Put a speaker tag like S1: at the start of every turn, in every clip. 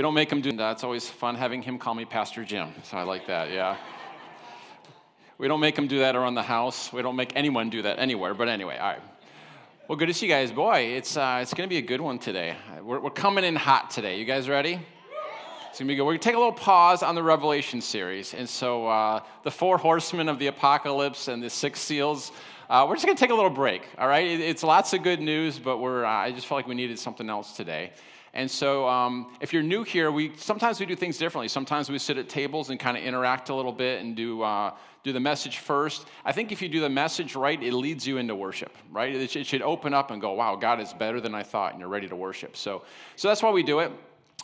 S1: We don't make him do that. It's always fun having him call me Pastor Jim. So I like that, yeah. We don't make him do that around the house. We don't make anyone do that anywhere. But anyway, all right. Well, good to see you guys. Boy, it's, uh, it's going to be a good one today. We're, we're coming in hot today. You guys ready? It's going to be good. We're going to take a little pause on the Revelation series. And so, uh, the four horsemen of the apocalypse and the six seals, uh, we're just going to take a little break, all right? It's lots of good news, but we're, uh, I just felt like we needed something else today. And so, um, if you're new here, we sometimes we do things differently. Sometimes we sit at tables and kind of interact a little bit and do uh, do the message first. I think if you do the message right, it leads you into worship, right? It, it should open up and go, "Wow, God is better than I thought," and you're ready to worship. So, so that's why we do it.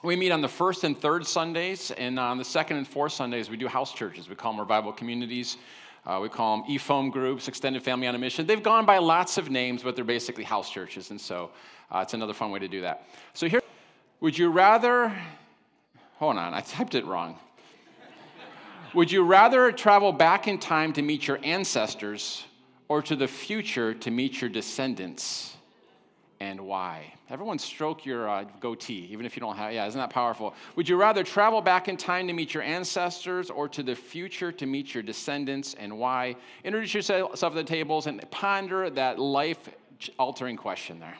S1: We meet on the first and third Sundays, and on the second and fourth Sundays, we do house churches. We call them revival communities. Uh, we call them EFOM groups, extended family on a mission. They've gone by lots of names, but they're basically house churches, and so uh, it's another fun way to do that. So here. Would you rather, hold on, I typed it wrong. Would you rather travel back in time to meet your ancestors or to the future to meet your descendants? And why? Everyone stroke your uh, goatee, even if you don't have, yeah, isn't that powerful? Would you rather travel back in time to meet your ancestors or to the future to meet your descendants and why? Introduce yourself at the tables and ponder that life altering question there.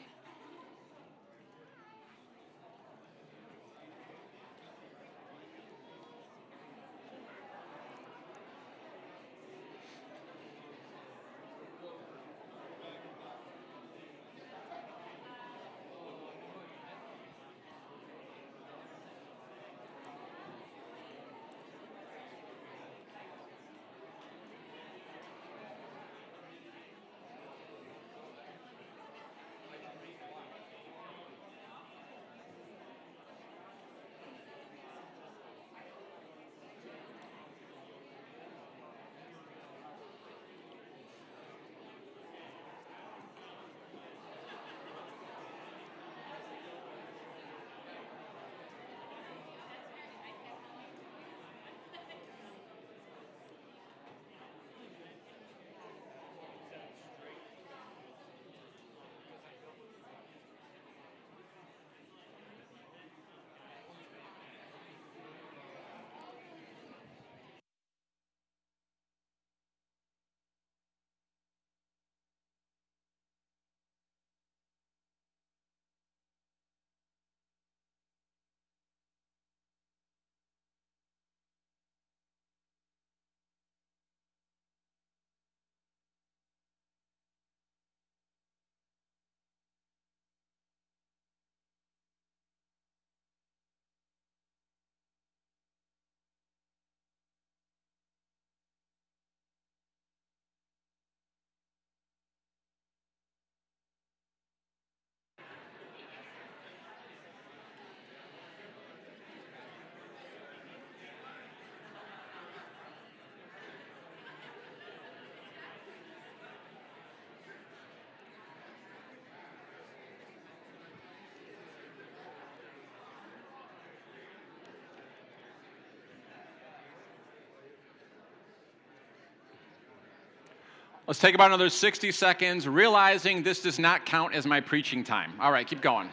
S1: Let's take about another 60 seconds, realizing this does not count as my preaching time. All right, keep going.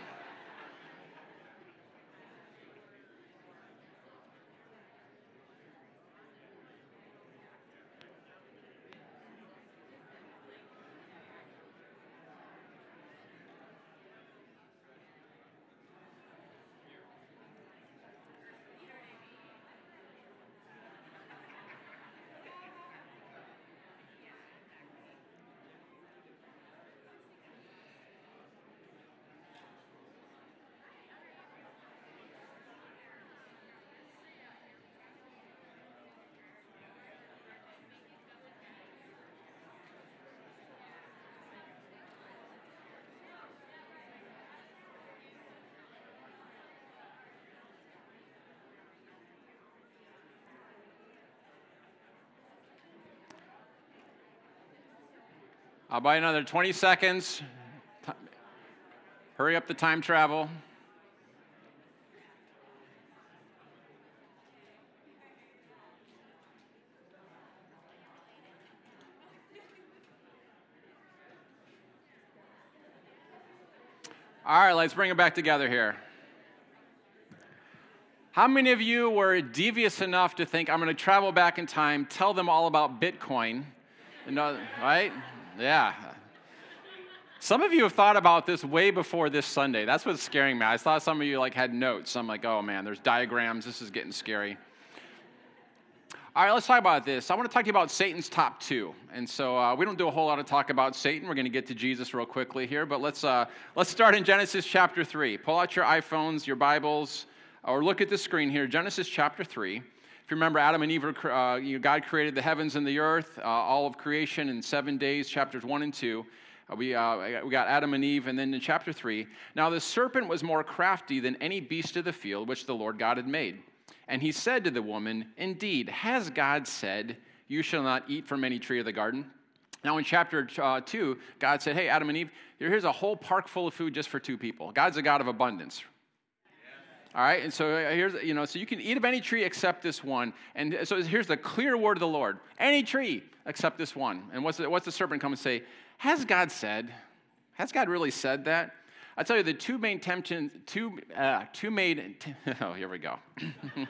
S1: I'll buy another 20 seconds. Hurry up the time travel. All right, let's bring it back together here. How many of you were devious enough to think, I'm going to travel back in time, tell them all about Bitcoin? Know, right? Yeah. Some of you have thought about this way before this Sunday. That's what's scaring me. I thought some of you like had notes. I'm like, oh man, there's diagrams. This is getting scary. All right, let's talk about this. I want to talk to you about Satan's top two. And so uh, we don't do a whole lot of talk about Satan. We're going to get to Jesus real quickly here, but let's uh, let's start in Genesis chapter three. Pull out your iPhones, your Bibles, or look at the screen here. Genesis chapter three. If you remember, Adam and Eve, were, uh, you know, God created the heavens and the earth, uh, all of creation in seven days. Chapters one and two. Uh, we, uh, we got Adam and Eve, and then in chapter 3, now the serpent was more crafty than any beast of the field which the Lord God had made. And he said to the woman, Indeed, has God said, You shall not eat from any tree of the garden? Now, in chapter uh, 2, God said, Hey, Adam and Eve, here's a whole park full of food just for two people. God's a God of abundance. All right, and so uh, here's, you know, so you can eat of any tree except this one. And so here's the clear word of the Lord any tree except this one. And what's the, what's the serpent come and say? Has God said? Has God really said that? I tell you, the two main temptations, two, uh, two main, oh, here we go.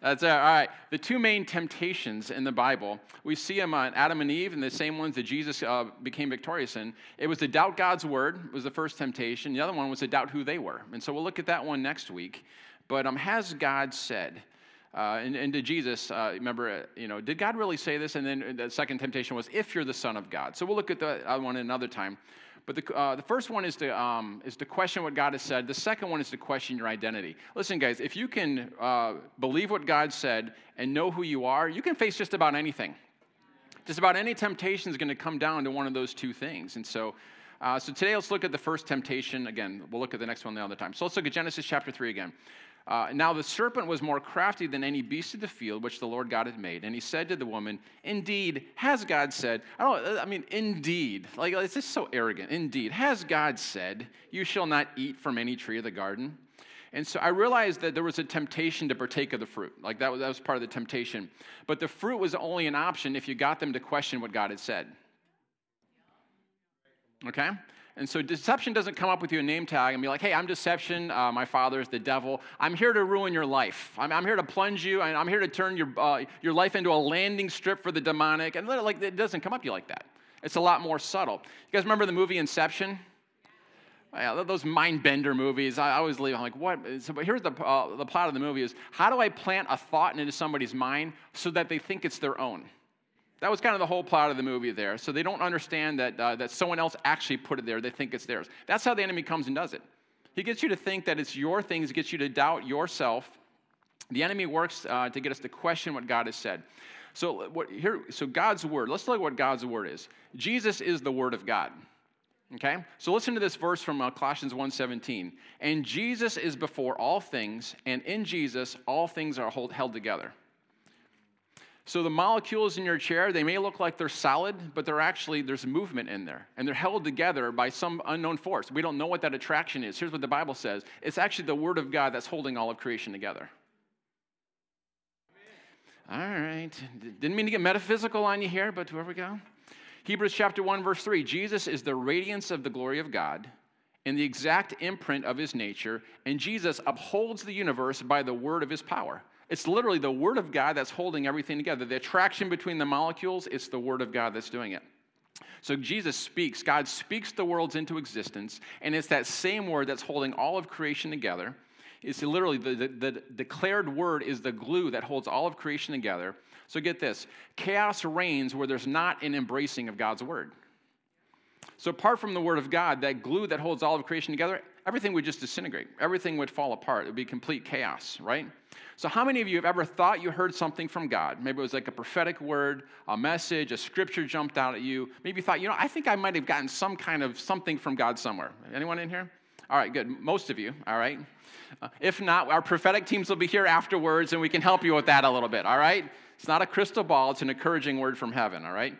S1: That's all right. The two main temptations in the Bible, we see them on Adam and Eve, and the same ones that Jesus uh, became victorious in. It was to doubt God's word was the first temptation. The other one was to doubt who they were. And so we'll look at that one next week. But um, has God said? Uh, and, and, to Jesus, uh, remember, uh, you know, did God really say this? And then the second temptation was, if you're the Son of God. So we'll look at that one another time. But the, uh, the first one is to, um, is to question what God has said. The second one is to question your identity. Listen, guys, if you can uh, believe what God said and know who you are, you can face just about anything. Just about any temptation is going to come down to one of those two things. And so, uh, so today let's look at the first temptation. Again, we'll look at the next one the other time. So let's look at Genesis chapter 3 again. Uh, now the serpent was more crafty than any beast of the field which the Lord God had made. And he said to the woman, Indeed, has God said, I don't I mean, indeed, like it's just so arrogant. Indeed, has God said, You shall not eat from any tree of the garden? And so I realized that there was a temptation to partake of the fruit. Like that was, that was part of the temptation. But the fruit was only an option if you got them to question what God had said. Okay? And so deception doesn't come up with you a name tag and be like, hey, I'm deception. Uh, my father is the devil. I'm here to ruin your life. I'm, I'm here to plunge you. And I'm here to turn your, uh, your life into a landing strip for the demonic. And like, it doesn't come up to you like that. It's a lot more subtle. You guys remember the movie Inception? Yeah, those mind bender movies. I always leave. I'm like, what? So, but here's the, uh, the plot of the movie: is how do I plant a thought into somebody's mind so that they think it's their own? That was kind of the whole plot of the movie there. So they don't understand that, uh, that someone else actually put it there. They think it's theirs. That's how the enemy comes and does it. He gets you to think that it's your things, gets you to doubt yourself. The enemy works uh, to get us to question what God has said. So what, here, so God's word. Let's look at what God's word is. Jesus is the word of God. Okay, so listen to this verse from uh, Colossians 1:17. And Jesus is before all things, and in Jesus all things are hold, held together. So the molecules in your chair, they may look like they're solid, but they're actually, there's movement in there. And they're held together by some unknown force. We don't know what that attraction is. Here's what the Bible says it's actually the Word of God that's holding all of creation together. All right. Didn't mean to get metaphysical on you here, but where we go. Hebrews chapter 1, verse 3 Jesus is the radiance of the glory of God and the exact imprint of his nature, and Jesus upholds the universe by the word of his power. It's literally the Word of God that's holding everything together. The attraction between the molecules, it's the Word of God that's doing it. So Jesus speaks, God speaks the worlds into existence, and it's that same Word that's holding all of creation together. It's literally the, the, the declared Word is the glue that holds all of creation together. So get this chaos reigns where there's not an embracing of God's Word. So, apart from the Word of God, that glue that holds all of creation together, everything would just disintegrate. Everything would fall apart. It would be complete chaos, right? So, how many of you have ever thought you heard something from God? Maybe it was like a prophetic word, a message, a scripture jumped out at you. Maybe you thought, you know, I think I might have gotten some kind of something from God somewhere. Anyone in here? All right, good. Most of you, all right? Uh, if not, our prophetic teams will be here afterwards and we can help you with that a little bit, all right? It's not a crystal ball, it's an encouraging word from heaven, all right?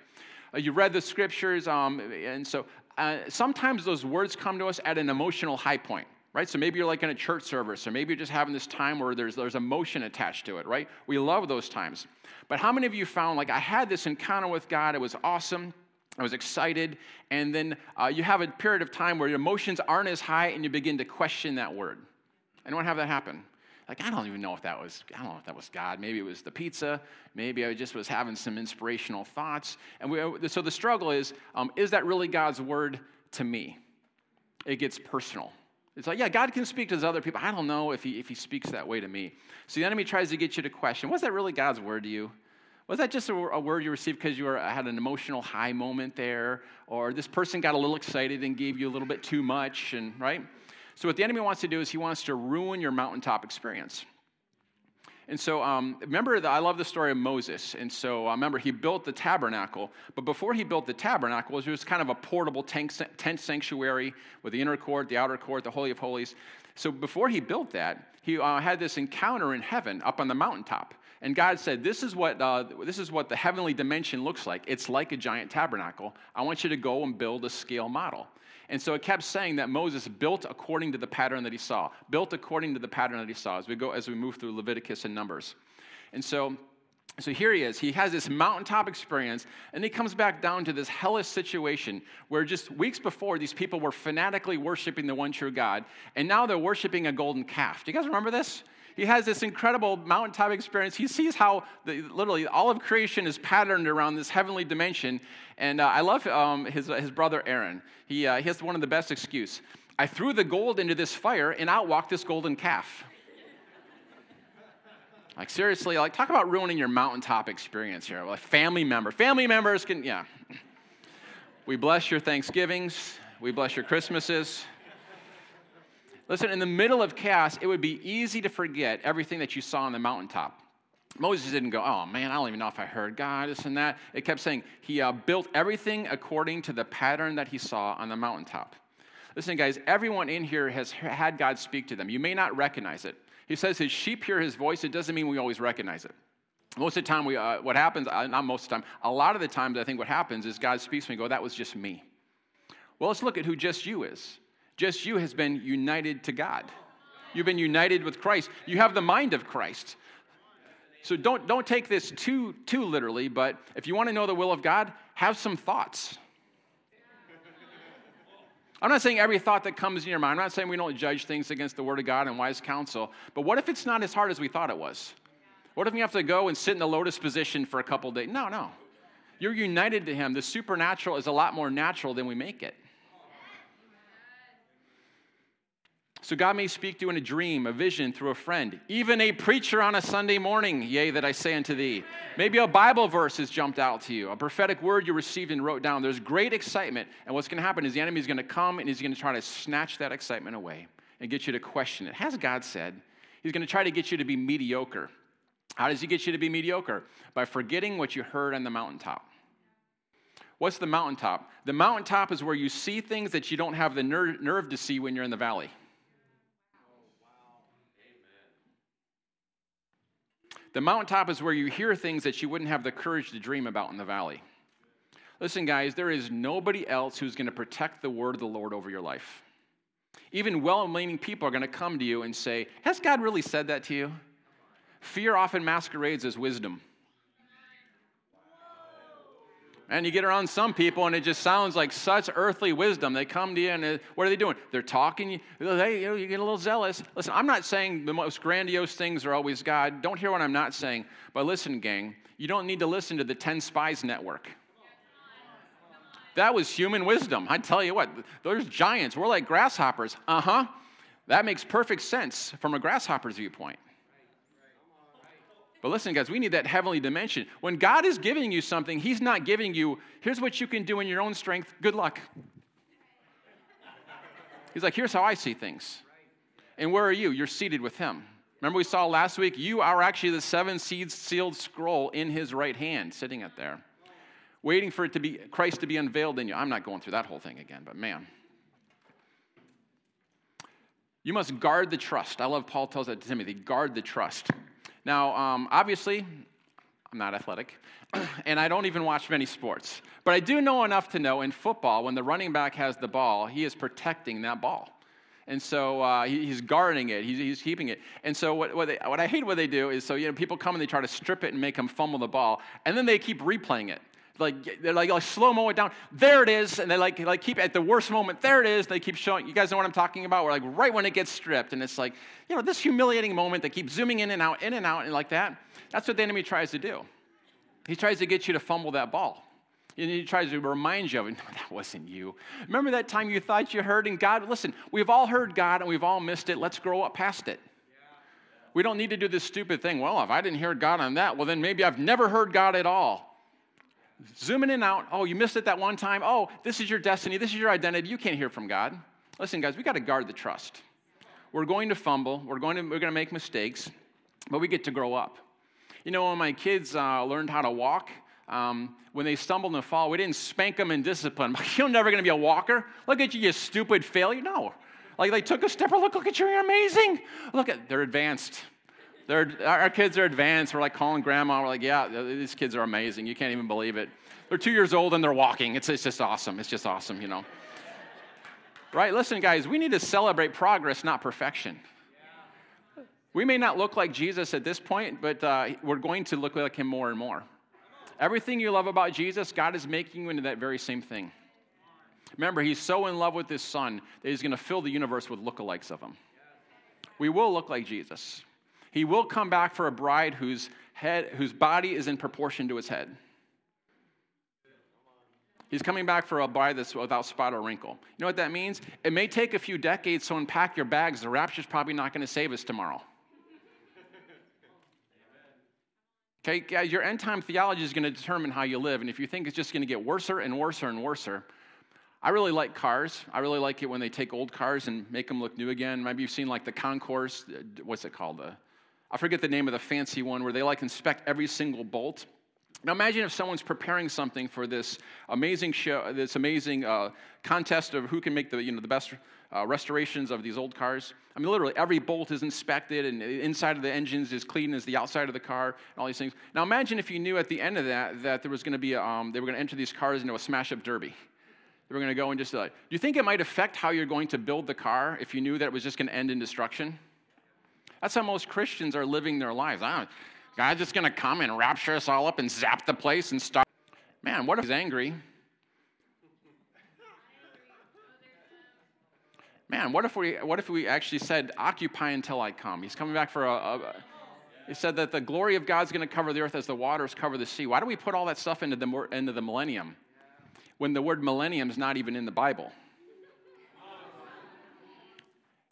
S1: Uh, you read the scriptures, um, and so uh, sometimes those words come to us at an emotional high point right? So maybe you're like in a church service, or maybe you're just having this time where there's, there's emotion attached to it, right? We love those times. But how many of you found, like, I had this encounter with God, it was awesome, I was excited, and then uh, you have a period of time where your emotions aren't as high and you begin to question that word? Anyone have that happen? Like, I don't even know if that was, I don't know if that was God. Maybe it was the pizza. Maybe I just was having some inspirational thoughts. And we, so the struggle is, um, is that really God's word to me? It gets personal. It's like, yeah, God can speak to other people. I don't know if he, if he speaks that way to me. So the enemy tries to get you to question, was that really God's word to you? Was that just a, a word you received because you were, had an emotional high moment there? Or this person got a little excited and gave you a little bit too much, and right? So what the enemy wants to do is he wants to ruin your mountaintop experience. And so, um, remember, the, I love the story of Moses. And so, uh, remember, he built the tabernacle. But before he built the tabernacle, it was kind of a portable tent, tent sanctuary with the inner court, the outer court, the Holy of Holies. So, before he built that, he uh, had this encounter in heaven up on the mountaintop. And God said, this is, what, uh, this is what the heavenly dimension looks like. It's like a giant tabernacle. I want you to go and build a scale model. And so it kept saying that Moses built according to the pattern that he saw, built according to the pattern that he saw as we go as we move through Leviticus and Numbers. And so so here he is. He has this mountaintop experience, and he comes back down to this hellish situation where just weeks before, these people were fanatically worshiping the one true God, and now they're worshiping a golden calf. Do you guys remember this? He has this incredible mountaintop experience. He sees how the, literally all of creation is patterned around this heavenly dimension. And uh, I love um, his, his brother Aaron. He, uh, he has one of the best excuse. I threw the gold into this fire and out walked this golden calf. Like seriously, like talk about ruining your mountaintop experience here. Like family member, family members can, yeah. We bless your Thanksgivings. We bless your Christmases. Listen, in the middle of chaos, it would be easy to forget everything that you saw on the mountaintop. Moses didn't go, oh man, I don't even know if I heard God, this and that. It kept saying he uh, built everything according to the pattern that he saw on the mountaintop. Listen, guys, everyone in here has had God speak to them. You may not recognize it. He says his sheep hear his voice. It doesn't mean we always recognize it. Most of the time, we, uh, what happens, uh, not most of the time, a lot of the times I think what happens is God speaks to me and go, that was just me. Well, let's look at who just you is. Just you has been united to God. You've been united with Christ. You have the mind of Christ. So don't, don't take this too, too literally, but if you want to know the will of God, have some thoughts. I'm not saying every thought that comes in your mind, I'm not saying we don't judge things against the Word of God and wise counsel, but what if it's not as hard as we thought it was? What if you have to go and sit in the lotus position for a couple days? No, no. You're united to Him. The supernatural is a lot more natural than we make it. So God may speak to you in a dream, a vision, through a friend, even a preacher on a Sunday morning, yea, that I say unto thee. Maybe a Bible verse has jumped out to you, a prophetic word you received and wrote down. There's great excitement, and what's going to happen is the enemy is going to come and he's going to try to snatch that excitement away and get you to question it. Has God said? He's going to try to get you to be mediocre. How does he get you to be mediocre? By forgetting what you heard on the mountaintop. What's the mountaintop? The mountaintop is where you see things that you don't have the ner- nerve to see when you're in the valley. The mountaintop is where you hear things that you wouldn't have the courage to dream about in the valley. Listen, guys, there is nobody else who's going to protect the word of the Lord over your life. Even well meaning people are going to come to you and say, Has God really said that to you? Fear often masquerades as wisdom. And you get around some people, and it just sounds like such earthly wisdom. They come to you, and uh, what are they doing? They're talking. Hey, you, know, you get a little zealous. Listen, I'm not saying the most grandiose things are always God. Don't hear what I'm not saying. But listen, gang, you don't need to listen to the 10 Spies Network. That was human wisdom. I tell you what, those giants, we're like grasshoppers. Uh huh. That makes perfect sense from a grasshopper's viewpoint. But listen, guys, we need that heavenly dimension. When God is giving you something, He's not giving you, here's what you can do in your own strength. Good luck. He's like, here's how I see things. And where are you? You're seated with Him. Remember, we saw last week, you are actually the seven seeds sealed scroll in His right hand, sitting it there, waiting for it to be Christ to be unveiled in you. I'm not going through that whole thing again, but man. You must guard the trust. I love Paul tells that to Timothy guard the trust. Now, um, obviously, I'm not athletic, and I don't even watch many sports. But I do know enough to know in football, when the running back has the ball, he is protecting that ball. And so uh, he, he's guarding it, he's, he's, keeping it. And so what, what, they, what I hate what they do is so, you know, people come and they try to strip it and make him fumble the ball, and then they keep replaying it. Like they're like, like slow mo it down. There it is, and they like like keep at the worst moment. There it is. They keep showing. You guys know what I'm talking about? We're like right when it gets stripped, and it's like you know this humiliating moment. They keep zooming in and out, in and out, and like that. That's what the enemy tries to do. He tries to get you to fumble that ball. And he tries to remind you of it. No, that wasn't you. Remember that time you thought you heard in God? Listen, we've all heard God and we've all missed it. Let's grow up past it. We don't need to do this stupid thing. Well, if I didn't hear God on that, well, then maybe I've never heard God at all. Zooming in and out. Oh, you missed it that one time. Oh, this is your destiny. This is your identity. You can't hear from God. Listen, guys, we got to guard the trust. We're going to fumble. We're going to, we're going to make mistakes, but we get to grow up. You know, when my kids uh, learned how to walk, um, when they stumbled and fall, we didn't spank them and discipline. You're never going to be a walker. Look at you, you stupid failure. No. Like they took a step, or look, look at you, you're amazing. Look at, they're advanced. They're, our kids are advanced. We're like calling grandma. We're like, yeah, these kids are amazing. You can't even believe it. They're two years old and they're walking. It's, it's just awesome. It's just awesome, you know. Right? Listen, guys, we need to celebrate progress, not perfection. We may not look like Jesus at this point, but uh, we're going to look like him more and more. Everything you love about Jesus, God is making you into that very same thing. Remember, he's so in love with his son that he's going to fill the universe with lookalikes of him. We will look like Jesus. He will come back for a bride whose head, whose body is in proportion to his head. He's coming back for a bride that's without spot or wrinkle. You know what that means? It may take a few decades, so unpack your bags. The rapture's probably not going to save us tomorrow. Okay, guys, your end time theology is going to determine how you live. And if you think it's just going to get worser and worser and worser, I really like cars. I really like it when they take old cars and make them look new again. Maybe you've seen like the concourse, uh, what's it called? The, I forget the name of the fancy one where they like inspect every single bolt. Now imagine if someone's preparing something for this amazing show, this amazing uh, contest of who can make the, you know, the best uh, restorations of these old cars. I mean, literally every bolt is inspected, and the inside of the engines is clean as the outside of the car, and all these things. Now, imagine if you knew at the end of that that there was going to be, a, um, they were going to enter these cars into a smash-up derby. They were going to go and just like, do you think it might affect how you're going to build the car if you knew that it was just going to end in destruction? That's how most Christians are living their lives. I God's just going to come and rapture us all up and zap the place and start. Man, what if he's angry? Man, what if we what if we actually said, "Occupy until I come"? He's coming back for a. a he said that the glory of God's going to cover the earth as the waters cover the sea. Why do we put all that stuff into the into the millennium when the word millennium is not even in the Bible?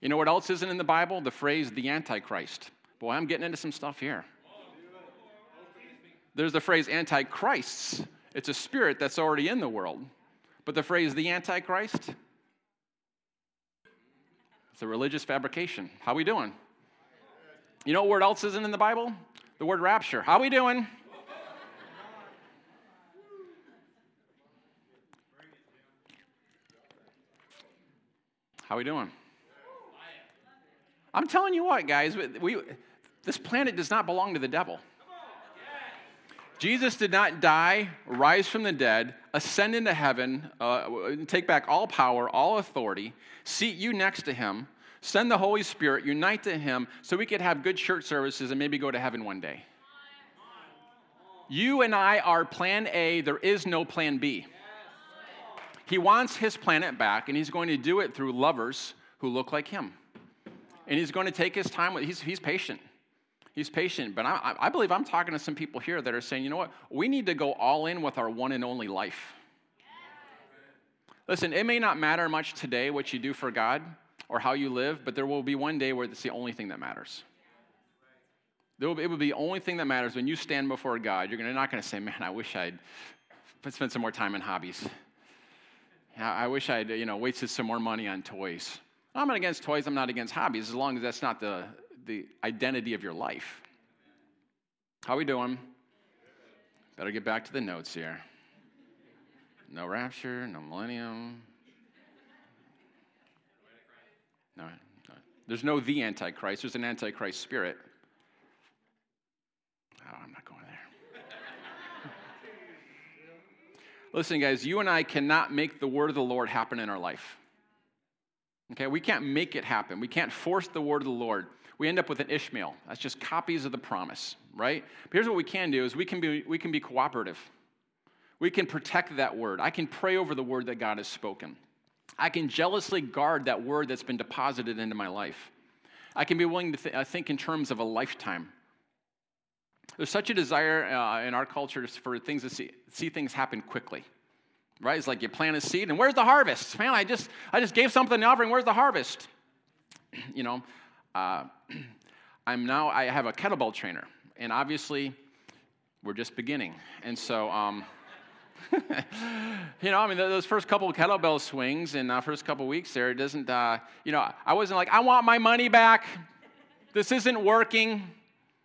S1: You know what else isn't in the Bible? The phrase the Antichrist. Boy, I'm getting into some stuff here. There's the phrase antichrists. It's a spirit that's already in the world. But the phrase the Antichrist, it's a religious fabrication. How we doing? You know what word else isn't in the Bible? The word rapture. How we doing? How we doing? I'm telling you what, guys, we, this planet does not belong to the devil. Jesus did not die, rise from the dead, ascend into heaven, uh, take back all power, all authority, seat you next to him, send the Holy Spirit, unite to him, so we could have good church services and maybe go to heaven one day. You and I are plan A, there is no plan B. He wants his planet back, and he's going to do it through lovers who look like him. And he's going to take his time, he's, he's patient. He's patient, but I, I believe I'm talking to some people here that are saying, you know what? We need to go all in with our one and only life. Listen, it may not matter much today what you do for God or how you live, but there will be one day where it's the only thing that matters. There will be, it will be the only thing that matters when you stand before God. You're not going to say, man, I wish I'd spent some more time in hobbies. I wish I'd, you know, wasted some more money on toys. I'm not against toys, I'm not against hobbies, as long as that's not the, the identity of your life. How we doing? Better get back to the notes here. No rapture, no millennium. No, no. There's no the Antichrist, there's an Antichrist spirit. Oh, I'm not going there. Listen, guys, you and I cannot make the word of the Lord happen in our life. Okay, we can't make it happen. We can't force the word of the Lord we end up with an Ishmael. That's just copies of the promise, right? But here's what we can do is we can be, we can be cooperative. We can protect that word. I can pray over the word that God has spoken. I can jealously guard that word that's been deposited into my life. I can be willing to th- uh, think in terms of a lifetime. There's such a desire uh, in our culture for things to see, see things happen quickly. Right? It's like you plant a seed and where's the harvest? Man, I just I just gave something the offering. Where's the harvest? You know, uh, I'm now I have a kettlebell trainer, and obviously we're just beginning. And so um, you know, I mean, those first couple kettlebell swings and uh, first couple weeks there, it doesn't, uh, you know, I wasn't like, I want my money back. This isn't working.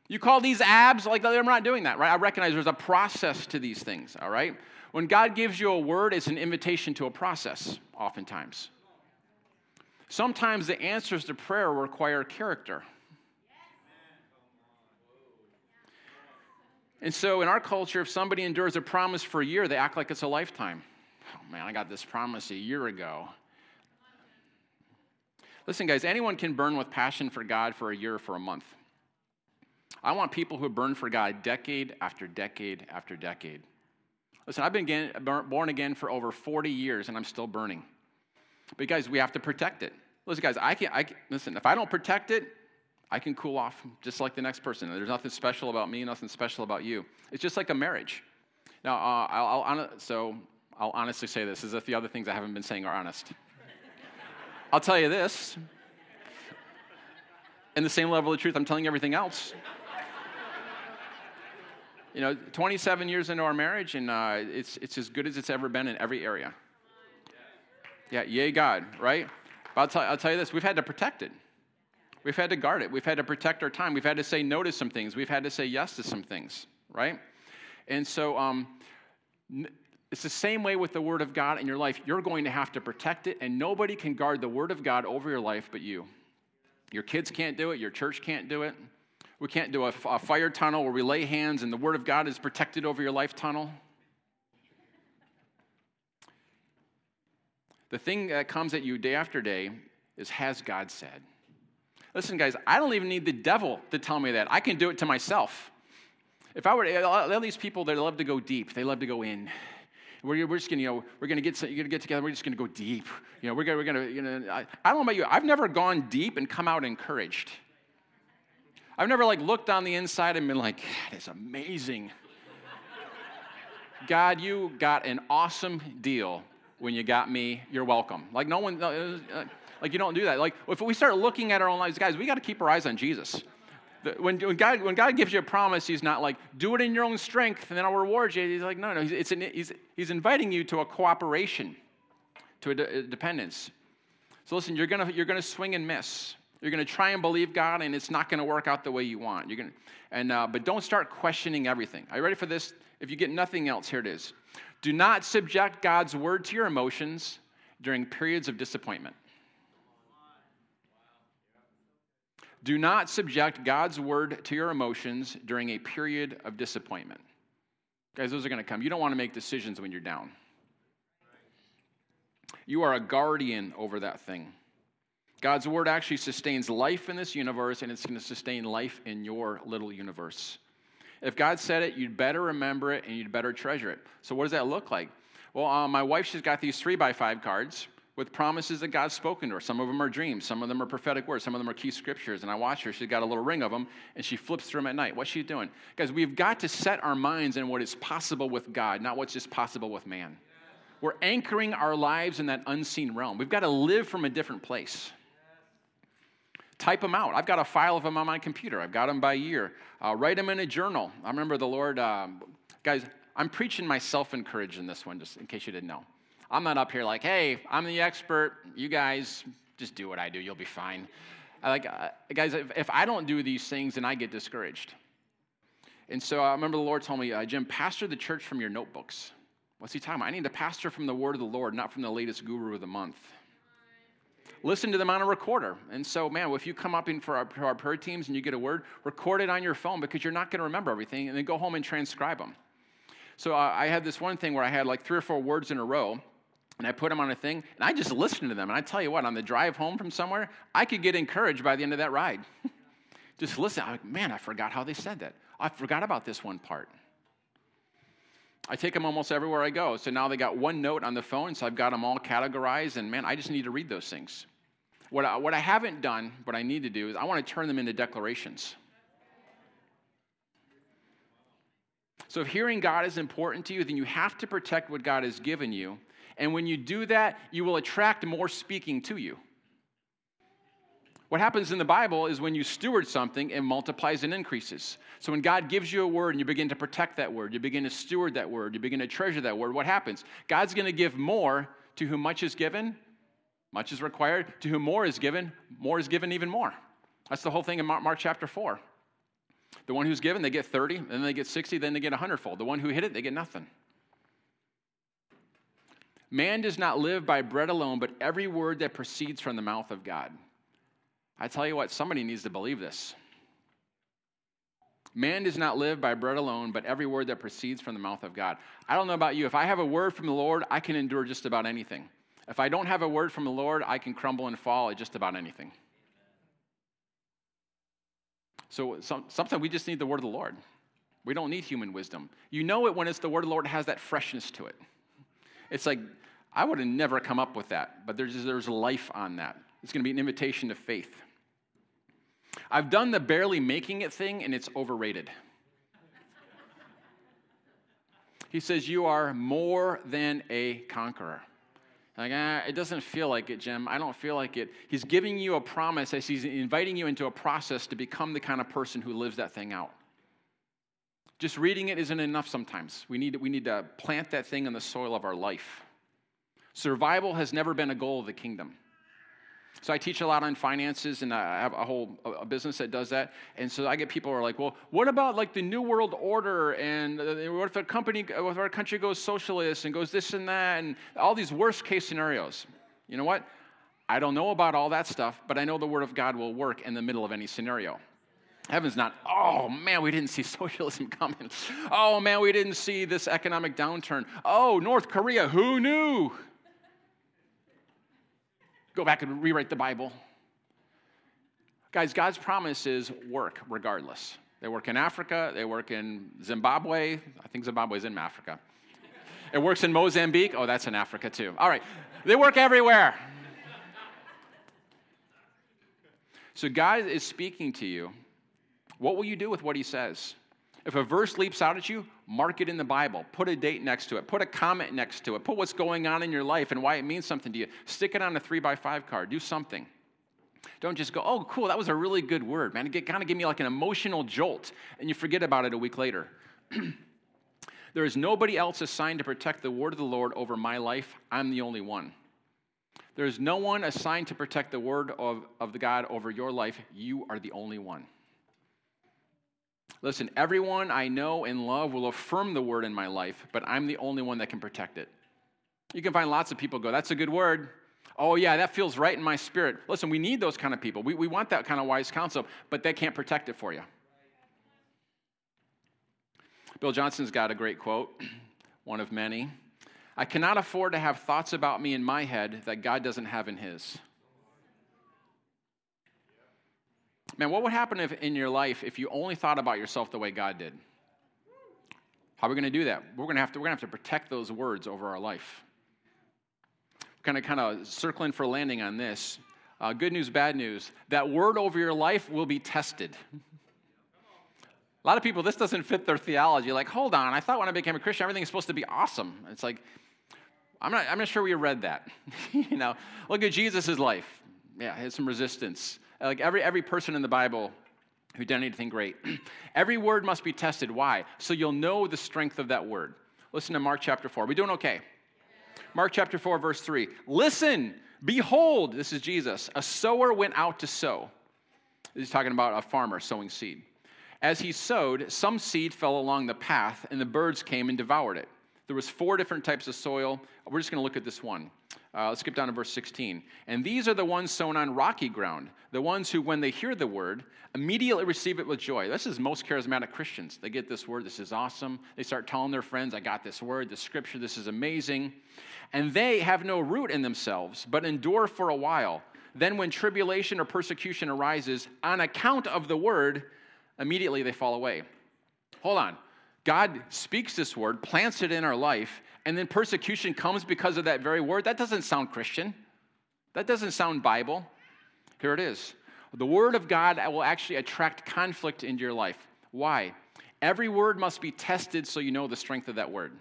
S1: You call these abs? Like, I'm not doing that, right? I recognize there's a process to these things, all right? When God gives you a word, it's an invitation to a process, oftentimes. Sometimes the answers to prayer require character. And so in our culture, if somebody endures a promise for a year, they act like it's a lifetime. Oh man, I got this promise a year ago. Listen, guys, anyone can burn with passion for God for a year or for a month. I want people who burn for God decade after decade after decade. Listen, I've been born again for over 40 years and I'm still burning. But guys, we have to protect it. Listen, guys, I can, I can listen, if I don't protect it, I can cool off just like the next person. There's nothing special about me, nothing special about you. It's just like a marriage. Now, uh, I'll, I'll, so I'll honestly say this, as if the other things I haven't been saying are honest. I'll tell you this. In the same level of truth, I'm telling everything else. You know, 27 years into our marriage, and uh, it's, it's as good as it's ever been in every area. Yeah, yay, God, right? But I'll tell, I'll tell you this we've had to protect it. We've had to guard it. We've had to protect our time. We've had to say no to some things. We've had to say yes to some things, right? And so um, it's the same way with the Word of God in your life. You're going to have to protect it, and nobody can guard the Word of God over your life but you. Your kids can't do it, your church can't do it. We can't do a, a fire tunnel where we lay hands and the Word of God is protected over your life tunnel. The thing that comes at you day after day is Has God said? Listen, guys, I don't even need the devil to tell me that. I can do it to myself. If I were to, all these people that love to go deep, they love to go in. We're, we're just gonna, you know, we're gonna get, you're gonna get together. We're just gonna go deep. You know, we're gonna, we're gonna, you know. I, I don't know about you. I've never gone deep and come out encouraged. I've never like looked on the inside and been like, that is amazing. God, you got an awesome deal when you got me. You're welcome. Like no one. Uh, like, you don't do that. Like, if we start looking at our own lives, guys, we got to keep our eyes on Jesus. When, when, God, when God gives you a promise, He's not like, do it in your own strength and then I'll reward you. He's like, no, no. He's, an, he's, he's inviting you to a cooperation, to a, de- a dependence. So listen, you're going to you're gonna swing and miss. You're going to try and believe God, and it's not going to work out the way you want. You're gonna, and, uh, but don't start questioning everything. Are you ready for this? If you get nothing else, here it is. Do not subject God's word to your emotions during periods of disappointment. Do not subject God's word to your emotions during a period of disappointment. Guys, those are going to come. You don't want to make decisions when you're down. You are a guardian over that thing. God's word actually sustains life in this universe, and it's going to sustain life in your little universe. If God said it, you'd better remember it and you'd better treasure it. So, what does that look like? Well, uh, my wife, she's got these three by five cards with promises that God's spoken to her. Some of them are dreams, some of them are prophetic words, some of them are key scriptures. And I watch her, she's got a little ring of them, and she flips through them at night. What's she doing? Guys, we've got to set our minds in what is possible with God, not what's just possible with man. We're anchoring our lives in that unseen realm. We've got to live from a different place. Type them out. I've got a file of them on my computer. I've got them by year. Uh, write them in a journal. I remember the Lord, um, guys, I'm preaching myself encouraged in this one, just in case you didn't know. I'm not up here like, hey, I'm the expert. You guys just do what I do. You'll be fine. I like, uh, guys, if, if, I don't do these things, then I get discouraged. And so I remember the Lord told me, uh, Jim, pastor the church from your notebooks. What's he talking about? I need to pastor from the word of the Lord, not from the latest guru of the month. Listen to them on a recorder. And so, man, if you come up in for our, for our prayer teams and you get a word, record it on your phone because you're not going to remember everything, and then go home and transcribe them. So uh, I had this one thing where I had like three or four words in a row, and I put them on a thing, and I just listened to them. And I tell you what, on the drive home from somewhere, I could get encouraged by the end of that ride. just listen. I'm like, man, I forgot how they said that. I forgot about this one part. I take them almost everywhere I go. So now they got one note on the phone, so I've got them all categorized, and man, I just need to read those things. What I, what I haven't done, what I need to do, is I want to turn them into declarations. So if hearing God is important to you, then you have to protect what God has given you. And when you do that, you will attract more speaking to you. What happens in the Bible is when you steward something, it multiplies and increases. So when God gives you a word and you begin to protect that word, you begin to steward that word, you begin to treasure that word, what happens? God's going to give more to whom much is given, much is required. To whom more is given, more is given even more. That's the whole thing in Mark, chapter 4. The one who's given, they get 30, then they get 60, then they get 100 fold. The one who hit it, they get nothing. Man does not live by bread alone, but every word that proceeds from the mouth of God. I tell you what, somebody needs to believe this. Man does not live by bread alone, but every word that proceeds from the mouth of God. I don't know about you. If I have a word from the Lord, I can endure just about anything. If I don't have a word from the Lord, I can crumble and fall at just about anything. So some, sometimes we just need the word of the Lord. We don't need human wisdom. You know it when it's the word of the Lord has that freshness to it. It's like, I would have never come up with that, but there's, there's life on that. It's going to be an invitation to faith. I've done the barely making it thing, and it's overrated. he says, You are more than a conqueror. Like, ah, it doesn't feel like it, Jim. I don't feel like it. He's giving you a promise as he's inviting you into a process to become the kind of person who lives that thing out. Just reading it isn't enough sometimes. We need, we need to plant that thing in the soil of our life. Survival has never been a goal of the kingdom. So I teach a lot on finances, and I have a whole a business that does that. And so I get people who are like, "Well, what about like the new world order? And uh, what if a company, what if our country goes socialist and goes this and that, and all these worst case scenarios?" You know what? I don't know about all that stuff, but I know the Word of God will work in the middle of any scenario. Heaven's not, oh man, we didn't see socialism coming. Oh man, we didn't see this economic downturn. Oh, North Korea, who knew? Go back and rewrite the Bible. Guys, God's promises work regardless. They work in Africa, they work in Zimbabwe. I think Zimbabwe's in Africa. It works in Mozambique. Oh, that's in Africa too. All right. They work everywhere. So God is speaking to you. What will you do with what he says? If a verse leaps out at you, mark it in the Bible. Put a date next to it. Put a comment next to it. Put what's going on in your life and why it means something to you. Stick it on a three by five card. Do something. Don't just go, oh, cool, that was a really good word, man. It kind of gave me like an emotional jolt, and you forget about it a week later. there is nobody else assigned to protect the word of the Lord over my life. I'm the only one. There is no one assigned to protect the word of, of the God over your life. You are the only one. Listen, everyone I know and love will affirm the word in my life, but I'm the only one that can protect it. You can find lots of people go, that's a good word. Oh, yeah, that feels right in my spirit. Listen, we need those kind of people. We, we want that kind of wise counsel, but they can't protect it for you. Bill Johnson's got a great quote, one of many. I cannot afford to have thoughts about me in my head that God doesn't have in his. Man, what would happen if in your life if you only thought about yourself the way God did? How are we going to do that? We're going to have to, we're going to, have to protect those words over our life. Kind of, kind of circling for landing on this. Uh, good news, bad news. That word over your life will be tested. A lot of people, this doesn't fit their theology. Like, hold on, I thought when I became a Christian, everything is supposed to be awesome. It's like, I'm not, I'm not sure we read that. you know, look at Jesus' life. Yeah, he had some resistance. Like every, every person in the Bible who did anything great. every word must be tested. Why? So you'll know the strength of that word. Listen to Mark chapter 4. Are we doing okay? Mark chapter 4, verse 3. Listen, behold, this is Jesus. A sower went out to sow. He's talking about a farmer sowing seed. As he sowed, some seed fell along the path, and the birds came and devoured it. There was four different types of soil. We're just going to look at this one. Uh, let's skip down to verse 16. And these are the ones sown on rocky ground, the ones who, when they hear the word, immediately receive it with joy. This is most charismatic Christians. They get this word, this is awesome. They start telling their friends, I got this word, this scripture, this is amazing. And they have no root in themselves, but endure for a while. Then, when tribulation or persecution arises on account of the word, immediately they fall away. Hold on. God speaks this word, plants it in our life, and then persecution comes because of that very word. That doesn't sound Christian. That doesn't sound Bible. Here it is. The word of God will actually attract conflict into your life. Why? Every word must be tested so you know the strength of that word.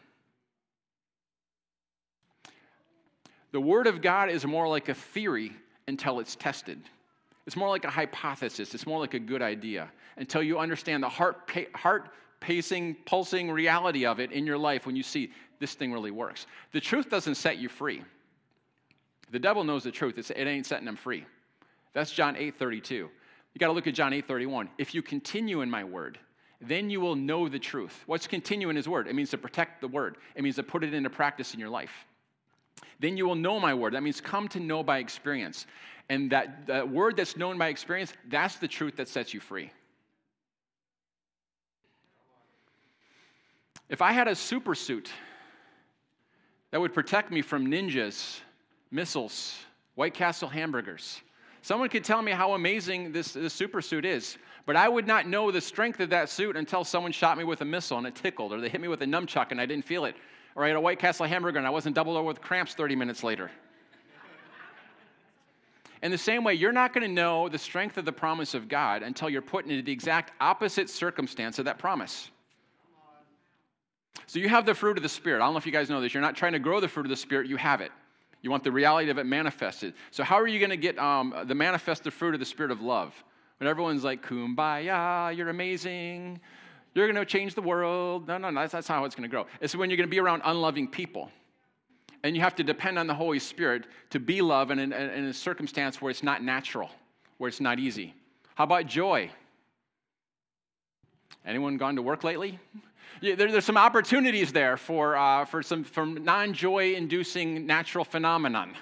S1: The word of God is more like a theory until it's tested. It's more like a hypothesis. It's more like a good idea until you understand the heart, heart pacing, pulsing reality of it in your life when you see this thing really works. The truth doesn't set you free. The devil knows the truth. It's, it ain't setting him free. That's John 8 32. You got to look at John 8 31. If you continue in my word, then you will know the truth. What's continue in his word? It means to protect the word, it means to put it into practice in your life. Then you will know my word. That means come to know by experience. And that, that word that's known by experience, that's the truth that sets you free. If I had a super suit that would protect me from ninjas, missiles, White Castle hamburgers, someone could tell me how amazing this, this super suit is, but I would not know the strength of that suit until someone shot me with a missile and it tickled, or they hit me with a nunchuck and I didn't feel it, or I had a White Castle hamburger and I wasn't doubled over with cramps 30 minutes later. In the same way, you're not going to know the strength of the promise of God until you're put into the exact opposite circumstance of that promise. So you have the fruit of the Spirit. I don't know if you guys know this. You're not trying to grow the fruit of the Spirit, you have it. You want the reality of it manifested. So, how are you going to get um, the manifested fruit of the Spirit of love? When everyone's like, kumbaya, you're amazing, you're going to change the world. No, no, no, that's, that's not how it's going to grow. It's when you're going to be around unloving people. And you have to depend on the Holy Spirit to be love in, in, in a circumstance where it's not natural, where it's not easy. How about joy? Anyone gone to work lately? there, there's some opportunities there for, uh, for some from non-joy inducing natural phenomenon.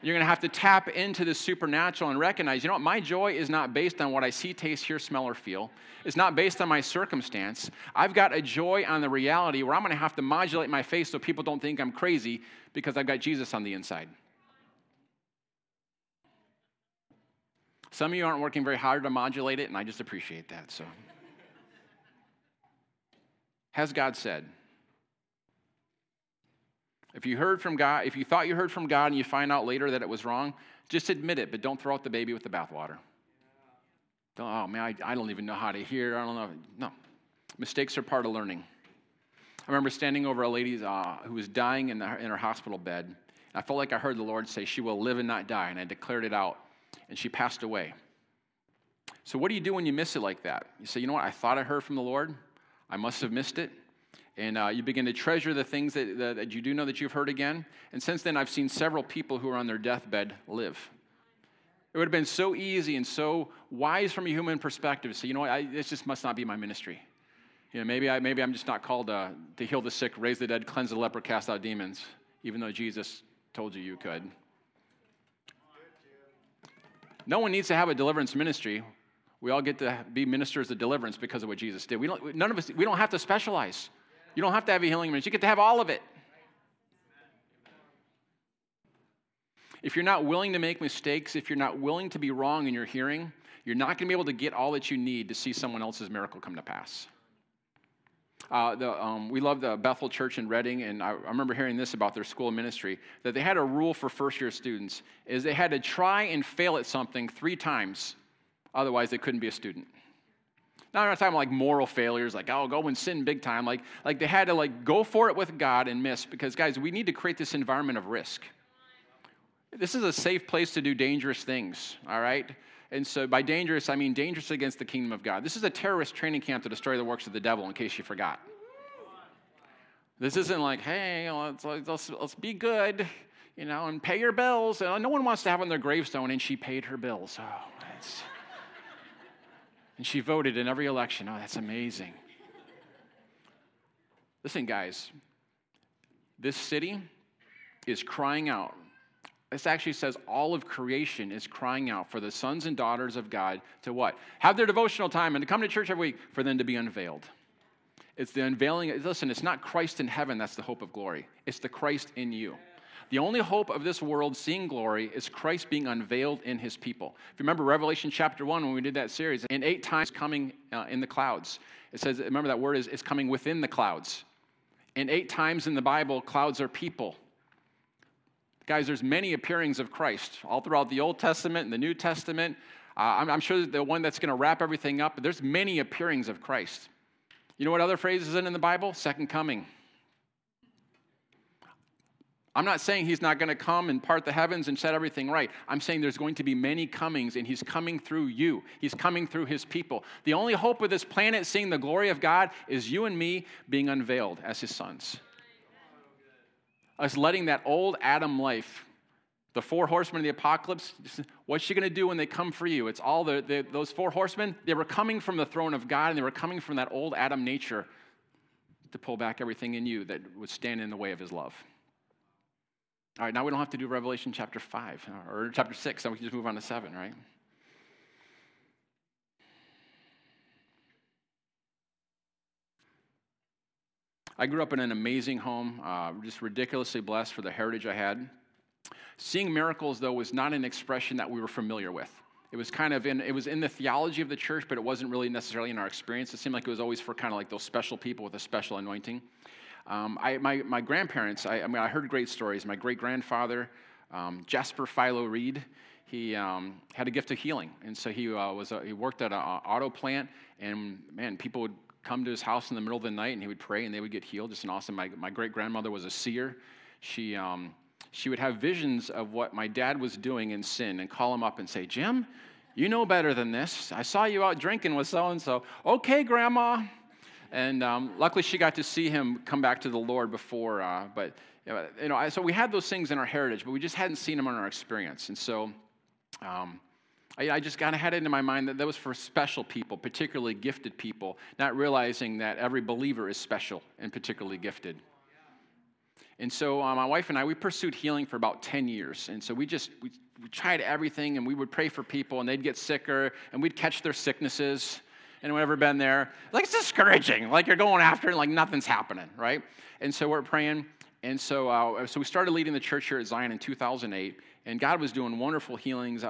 S1: You're going to have to tap into the supernatural and recognize, you know what, my joy is not based on what I see, taste, hear, smell, or feel. It's not based on my circumstance. I've got a joy on the reality where I'm going to have to modulate my face so people don't think I'm crazy because I've got Jesus on the inside. Some of you aren't working very hard to modulate it, and I just appreciate that. So. Has God said? If you heard from God, if you thought you heard from God and you find out later that it was wrong, just admit it, but don't throw out the baby with the bathwater. oh man, I, I don't even know how to hear. I don't know. No, mistakes are part of learning. I remember standing over a lady uh, who was dying in, the, in her hospital bed. I felt like I heard the Lord say, She will live and not die. And I declared it out, and she passed away. So, what do you do when you miss it like that? You say, You know what? I thought I heard from the Lord. I must have missed it. And uh, you begin to treasure the things that, that, that you do know that you've heard again. And since then, I've seen several people who are on their deathbed live. It would have been so easy and so wise from a human perspective say, you know what, I, this just must not be my ministry. You know, maybe, I, maybe I'm just not called uh, to heal the sick, raise the dead, cleanse the leper, cast out demons, even though Jesus told you you could. No one needs to have a deliverance ministry. We all get to be ministers of deliverance because of what Jesus did. We don't, none of us, we don't have to specialize. You don't have to have a healing ministry. You get to have all of it. If you're not willing to make mistakes, if you're not willing to be wrong in your hearing, you're not going to be able to get all that you need to see someone else's miracle come to pass. Uh, the, um, we love the Bethel Church in Redding, and I, I, remember hearing this about their school of ministry that they had a rule for first year students is they had to try and fail at something three times, otherwise they couldn't be a student. Now I'm not talking like moral failures, like oh go and sin big time. Like like they had to like go for it with God and miss because guys, we need to create this environment of risk. This is a safe place to do dangerous things. All right. And so by dangerous, I mean dangerous against the kingdom of God. This is a terrorist training camp to destroy the works of the devil, in case you forgot. This isn't like, hey, let's, let's, let's be good, you know, and pay your bills. No one wants to have on their gravestone, and she paid her bills. Oh, that's. And she voted in every election. Oh, that's amazing. Listen, guys, this city is crying out this actually says all of creation is crying out for the sons and daughters of God to what? Have their devotional time and to come to church every week for them to be unveiled. It's the unveiling. Listen, it's not Christ in heaven that's the hope of glory, it's the Christ in you. The only hope of this world seeing glory is Christ being unveiled in his people. If you remember Revelation chapter 1 when we did that series, and eight times coming uh, in the clouds. It says, remember that word is, is coming within the clouds. And eight times in the Bible, clouds are people. Guys, there's many appearings of Christ all throughout the Old Testament and the New Testament. Uh, I'm, I'm, sure the one that's going to wrap everything up, but there's many appearings of Christ. You know what other phrases in in the Bible? Second coming. I'm not saying he's not going to come and part the heavens and set everything right. I'm saying there's going to be many comings, and he's coming through you. He's coming through his people. The only hope of this planet seeing the glory of God is you and me being unveiled as his sons. Us letting that old Adam life, the four horsemen of the apocalypse, what's she going to do when they come for you? It's all the, the, those four horsemen, they were coming from the throne of God, and they were coming from that old Adam nature to pull back everything in you that would stand in the way of his love. All right, now we don't have to do Revelation chapter 5 or chapter 6, then we can just move on to 7, right? I grew up in an amazing home, uh, just ridiculously blessed for the heritage I had. Seeing miracles, though, was not an expression that we were familiar with. It was kind of in, it was in the theology of the church, but it wasn't really necessarily in our experience. It seemed like it was always for kind of like those special people with a special anointing. Um, I, my, my grandparents, I, I, mean, I heard great stories. My great grandfather, um, Jasper Philo Reed, he um, had a gift of healing. And so he, uh, was a, he worked at an auto plant, and man, people would come to his house in the middle of the night and he would pray and they would get healed. Just an awesome. My, my great grandmother was a seer. She, um, she would have visions of what my dad was doing in sin and call him up and say, Jim, you know better than this. I saw you out drinking with so and so. Okay, grandma. And um, luckily, she got to see him come back to the Lord before. Uh, but you know, so we had those things in our heritage, but we just hadn't seen them in our experience. And so, um, I, I just kind of had it in my mind that that was for special people, particularly gifted people, not realizing that every believer is special and particularly gifted. And so uh, my wife and I, we pursued healing for about 10 years. And so we just, we, we tried everything and we would pray for people and they'd get sicker and we'd catch their sicknesses. Anyone ever been there? Like it's discouraging. Like you're going after it, like nothing's happening, right? And so we're praying. And so, uh, so we started leading the church here at Zion in 2008, and God was doing wonderful healings. I,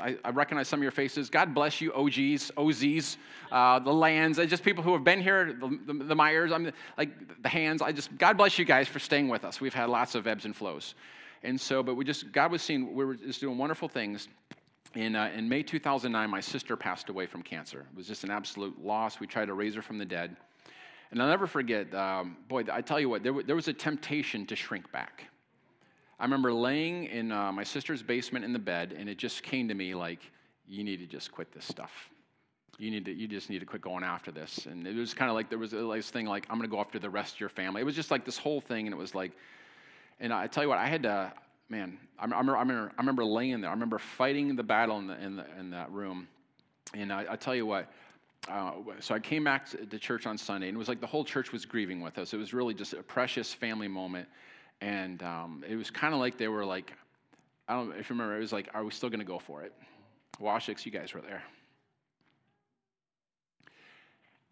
S1: I, I recognize some of your faces. God bless you, OGs, OZs, uh, the lands, just people who have been here, the, the, the Myers, I'm like the hands. I just God bless you guys for staying with us. We've had lots of ebbs and flows, and so, but we just God was seeing we were just doing wonderful things. In, uh, in May 2009, my sister passed away from cancer. It was just an absolute loss. We tried to raise her from the dead. And I'll never forget, um, boy, I tell you what, there, there, was a temptation to shrink back. I remember laying in uh, my sister's basement in the bed, and it just came to me like, you need to just quit this stuff. You need to, you just need to quit going after this. And it was kind of like there was this thing like, I'm going to go after the rest of your family. It was just like this whole thing, and it was like, and I tell you what, I had to, man, I remember, I remember, I remember laying there. I remember fighting the battle in, the, in, the, in that room. And I, I tell you what, uh, so I came back to church on Sunday, and it was like the whole church was grieving with us. It was really just a precious family moment. And um, it was kind of like they were like, I don't know if you remember, it was like, are we still going to go for it? Washix, you guys were there.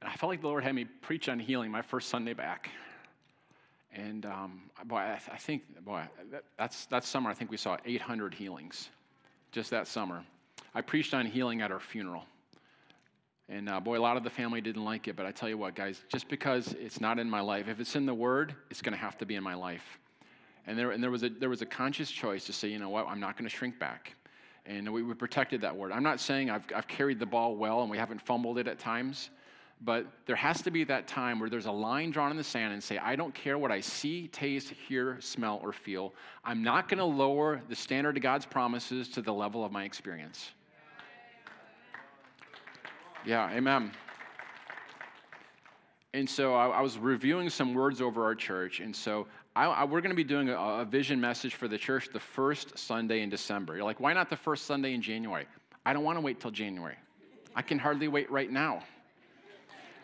S1: And I felt like the Lord had me preach on healing my first Sunday back. And um, boy, I, th- I, think, boy, that, that's that summer. I think we saw 800 healings, just that summer. I preached on healing at our funeral, and uh, boy, a lot of the family didn't like it. But I tell you what, guys, just because it's not in my life, if it's in the Word, it's going to have to be in my life. And there, and there was a there was a conscious choice to say, you know what, I'm not going to shrink back, and we, we protected that word. I'm not saying I've I've carried the ball well and we haven't fumbled it at times. But there has to be that time where there's a line drawn in the sand and say, I don't care what I see, taste, hear, smell, or feel. I'm not going to lower the standard of God's promises to the level of my experience. Yeah, amen. And so I, I was reviewing some words over our church. And so I, I, we're going to be doing a, a vision message for the church the first Sunday in December. You're like, why not the first Sunday in January? I don't want to wait till January. I can hardly wait right now.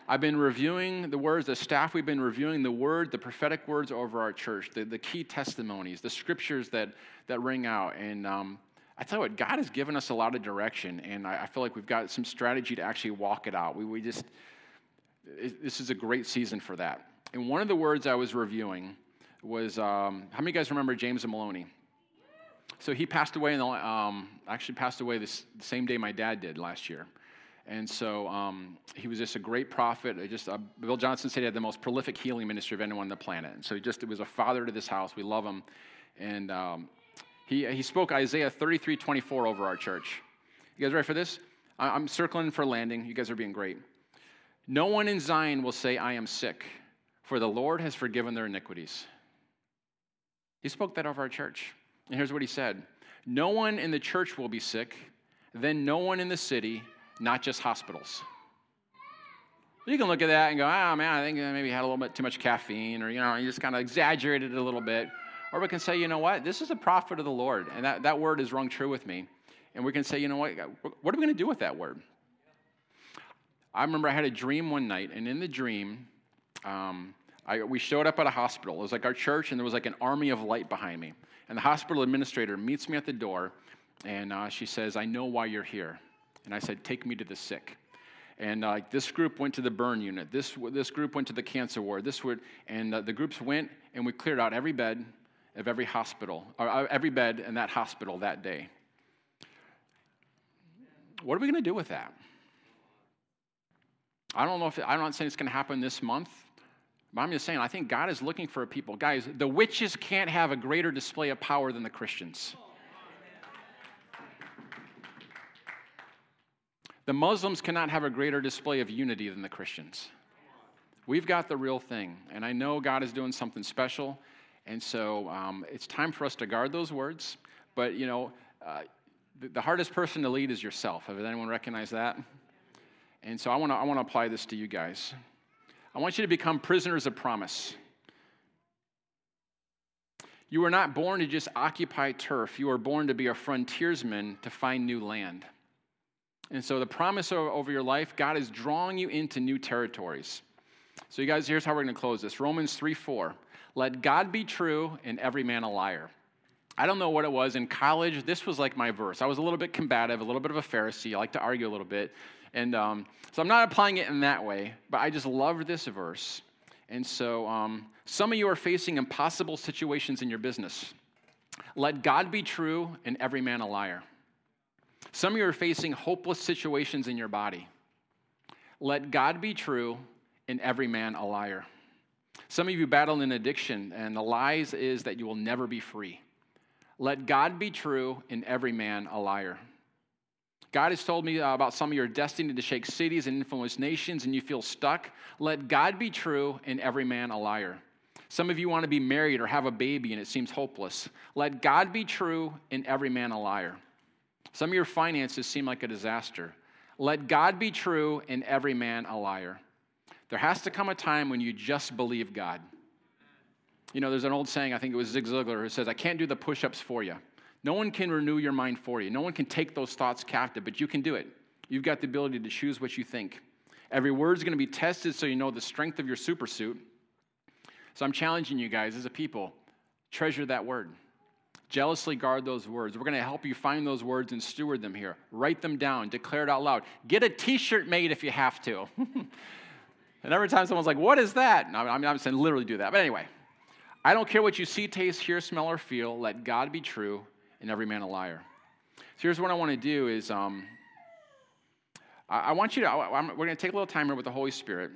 S1: I've been reviewing the words, the staff, we've been reviewing the word, the prophetic words over our church, the, the key testimonies, the scriptures that, that ring out. And um, I tell you what, God has given us a lot of direction, and I, I feel like we've got some strategy to actually walk it out. We, we just, it, this is a great season for that. And one of the words I was reviewing was um, how many of you guys remember James Maloney? So he passed away, in the, um, actually passed away this, the same day my dad did last year. And so um, he was just a great prophet. just uh, Bill Johnson said he had the most prolific healing ministry of anyone on the planet. And so he just was a father to this house. We love him. And um, he, he spoke Isaiah 33 24 over our church. You guys ready for this? I'm circling for landing. You guys are being great. No one in Zion will say, I am sick, for the Lord has forgiven their iniquities. He spoke that over our church. And here's what he said No one in the church will be sick, then no one in the city not just hospitals. You can look at that and go, oh man, I think maybe had a little bit too much caffeine, or you know, you just kind of exaggerated it a little bit. Or we can say, you know what, this is a prophet of the Lord, and that, that word is rung true with me. And we can say, you know what, what are we going to do with that word? I remember I had a dream one night, and in the dream, um, I, we showed up at a hospital. It was like our church, and there was like an army of light behind me. And the hospital administrator meets me at the door, and uh, she says, I know why you're here. And I said, Take me to the sick. And uh, this group went to the burn unit. This, this group went to the cancer ward. This would, and uh, the groups went, and we cleared out every bed of every hospital, or uh, every bed in that hospital that day. What are we going to do with that? I don't know if I'm not saying it's going to happen this month, but I'm just saying I think God is looking for a people. Guys, the witches can't have a greater display of power than the Christians. The Muslims cannot have a greater display of unity than the Christians. We've got the real thing, and I know God is doing something special, and so um, it's time for us to guard those words. But, you know, uh, the, the, hardest person to lead is yourself. Has anyone recognized that? And so I want to I wanna apply this to you guys. I want you to become prisoners of promise. You were not born to just occupy turf. You were born to be a frontiersman to find new land. And so the promise over your life, God is drawing you into new territories. So, you guys, here's how we're going to close this Romans 3 4. Let God be true and every man a liar. I don't know what it was. In college, this was like my verse. I was a little bit combative, a little bit of a Pharisee. I like to argue a little bit. And um, so I'm not applying it in that way, but I just love this verse. And so um, some of you are facing impossible situations in your business. Let God be true and every man a liar. Some of you are facing hopeless situations in your body. Let God be true and every man a liar. Some of you battle an addiction, and the lies is that you will never be free. Let God be true and every man a liar. God has told me uh, about some of your destiny to shake cities and influence nations, and you feel stuck. Let God be true and every man a liar. Some of you want to be married or have a baby, and it seems hopeless. Let God be true and every man a liar. Some of your finances seem like a disaster. Let God be true and every man a liar. There has to come a time when you just believe God. You know, there's an old saying, I think it was Zig Ziglar, who says, I can't do the push ups for you. No one can renew your mind for you. No one can take those thoughts captive, but you can do it. You've got the ability to choose what you think. Every word is going to be tested so you know the strength of your supersuit. So I'm challenging you guys as a people treasure that word. Jealously guard those words. We're going to help you find those words and steward them here. Write them down, declare it out loud. Get a t shirt made if you have to. and every time someone's like, What is that? No, I'm saying literally do that. But anyway, I don't care what you see, taste, hear, smell, or feel. Let God be true and every man a liar. So here's what I want to do is um, I, I, want you to, I, we're going to take a little time here with the Holy Spirit.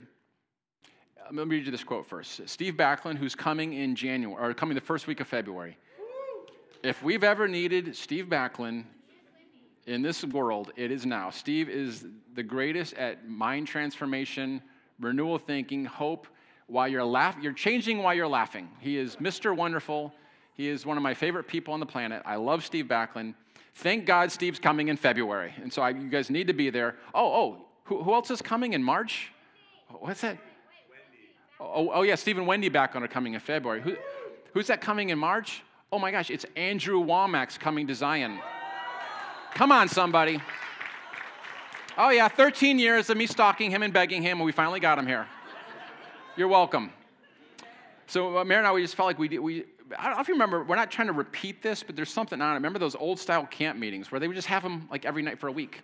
S1: Let me read you this quote first. Steve Backlund, who's coming in January, or coming the first week of February if we've ever needed Steve Backlund in this world, it is now. Steve is the greatest at mind transformation, renewal thinking, hope. While you're laughing, you're changing while you're laughing. He is Mr. Wonderful. He is one of my favorite people on the planet. I love Steve Backlund. Thank God Steve's coming in February. And so I, you guys need to be there. Oh, oh, who, who else is coming in March? What's that? Oh, oh, oh, yeah, Steve and Wendy Backlund are coming in February. Who, who's that coming in March? Oh my gosh, it's Andrew Wommack's coming to Zion. Come on, somebody. Oh, yeah, 13 years of me stalking him and begging him, and we finally got him here. You're welcome. So, uh, Mary and I, we just felt like we, we, I don't know if you remember, we're not trying to repeat this, but there's something on it. Remember those old style camp meetings where they would just have them like every night for a week?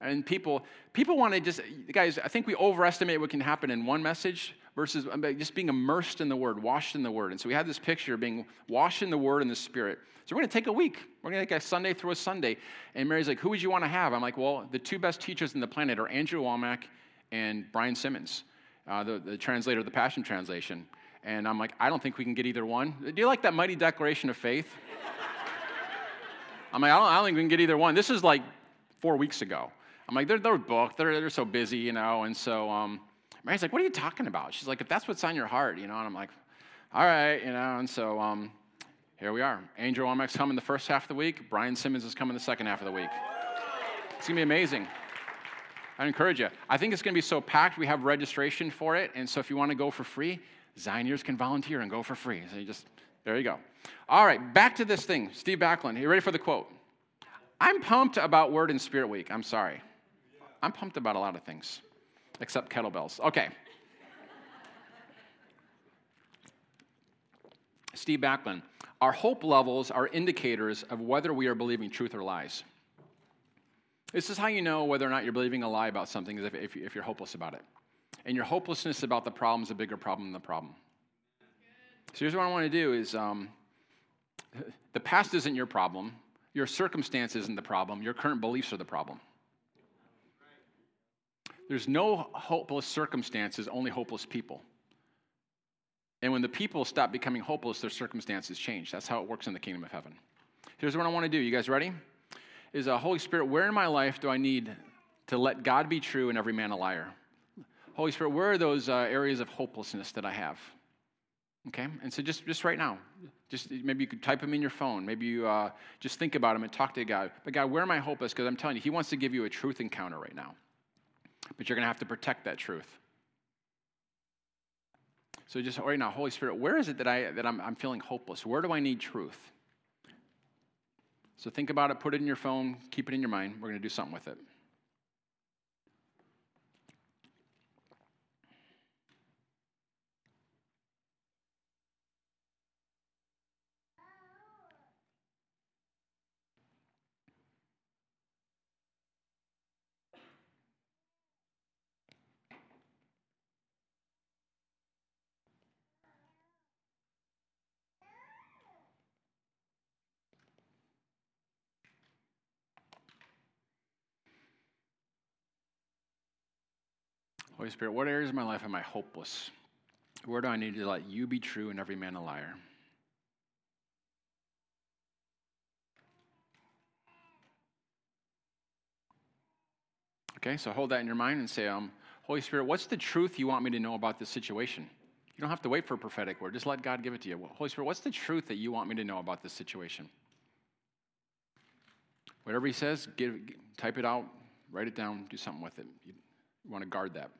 S1: And people, people want to just, guys, I think we overestimate what can happen in one message. Versus just being immersed in the Word, washed in the Word. And so we had this picture of being washed in the Word and the Spirit. So we're going to take a week. We're going to take a Sunday through a Sunday. And Mary's like, who would you want to have? I'm like, well, the two best teachers in the planet are Andrew Wommack and Brian Simmons, uh, the, the translator of the Passion Translation. And I'm like, I don't think we can get either one. Do you like that mighty declaration of faith? I'm like, I don't, I don't think we can get either one. This is like four weeks ago. I'm like, they're, they're booked. They're, they're so busy, you know. And so um, Mary's like, what are you talking about? She's like, if that's what's on your heart, you know. And I'm like, all right, you know. And so um, here we are. Andrew Wommack's coming the first half of the week. Brian Simmons is coming the second half of the week. It's going to be amazing. I encourage you. I think it's going to be so packed. We have registration for it. And so if you want to go for free, Zioniers can volunteer and go for free. So you just, there you go. All right, back to this thing. Steve Backlund, you ready for the quote? I'm pumped about Word and Spirit Week. I'm sorry. I'm pumped about a lot of things, except kettlebells. Okay. Steve Backlund, our hope levels are indicators of whether we are believing truth or lies. This is how you know whether or not you're believing a lie about something, is if, if, if you're hopeless about it. And your hopelessness about the problem is a bigger problem than the problem. So here's what I want to do is um, the past isn't your problem. Your circumstance isn't the problem. Your current beliefs are the problem. There's no hopeless circumstances, only hopeless people. And when the people stop becoming hopeless, their circumstances change. That's how it works in the kingdom of heaven. Here's what I want to do. You guys ready? Is a uh, Holy Spirit, where in my life do I need to let God be true and every man a liar? Holy Spirit, where are those uh, areas of hopelessness that I have? Okay, and so just, just right now, just maybe you could type them in your phone. Maybe you uh, just think about them and talk to God. But God, where am I hopeless? Because I'm telling you, He wants to give you a truth encounter right now. But you're going to have to protect that truth. So just right now, Holy Spirit, where is it that, I, that I'm, I'm feeling hopeless? Where do I need truth? So think about it, put it in your phone, keep it in your mind. We're going to do something with it. Holy Spirit, what areas of my life am I hopeless? Where do I need to let you be true and every man a liar? Okay, so hold that in your mind and say, um, Holy Spirit, what's the truth you want me to know about this situation? You don't have to wait for a prophetic word. Just let God give it to you. Holy Spirit, what's the truth that you want me to know about this situation? Whatever He says, give, type it out, write it down, do something with it. You want to guard that.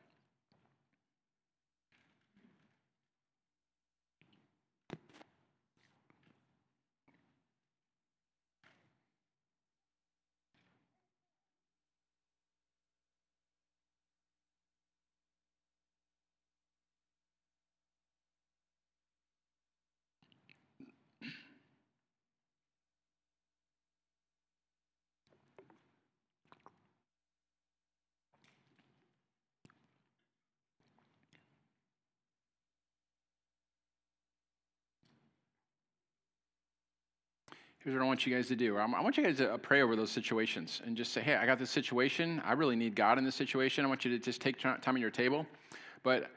S1: Here's what I want you guys to do. I want you guys to uh, pray over those situations and just say, hey, I got this situation. I really need God in this situation. I want you to just take time at your table. But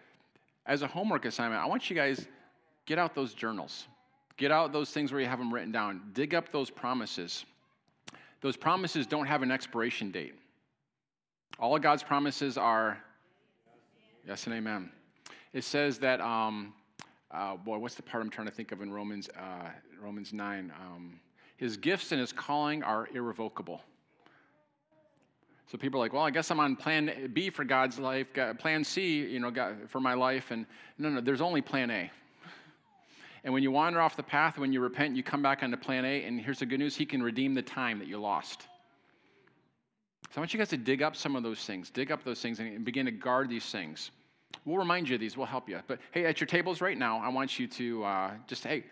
S1: as a homework assignment, I want you guys get out those journals. Get out those things where you have them written down. Dig up those promises. Those promises don't have an expiration date. All of God's promises are yes and amen. It says that, um, uh, boy, what's the part I'm trying to think of in Romans, uh, Romans 9? Um, his gifts and his calling are irrevocable. So people are like, well, I guess I'm on plan B for God's life, plan C, you know, for my life. And no, no, there's only plan A. And when you wander off the path, when you repent, you come back onto plan A. And here's the good news He can redeem the time that you lost. So I want you guys to dig up some of those things, dig up those things, and begin to guard these things. We'll remind you of these, we'll help you. But hey, at your tables right now, I want you to uh, just, hey,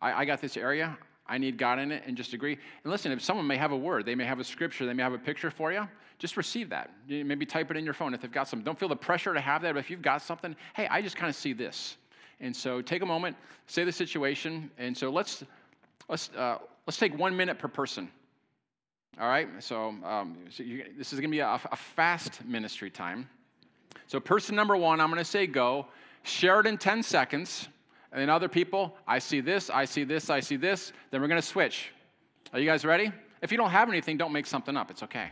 S1: I, I got this area. I need God in it, and just agree. And listen, if someone may have a word, they may have a scripture, they may have a picture for you, just receive that. Maybe type it in your phone if they've got something. Don't feel the pressure to have that, but if you've got something, hey, I just kind of see this. And so take a moment, say the situation, and so let's let's uh, let's take one minute per person. All right. So, um, so you, this is going to be a, a fast ministry time. So person number one, I'm going to say go. Share it in 10 seconds. And then other people, I see this, I see this, I see this. Then we're going to switch. Are you guys ready? If you don't have anything, don't make something up. It's okay.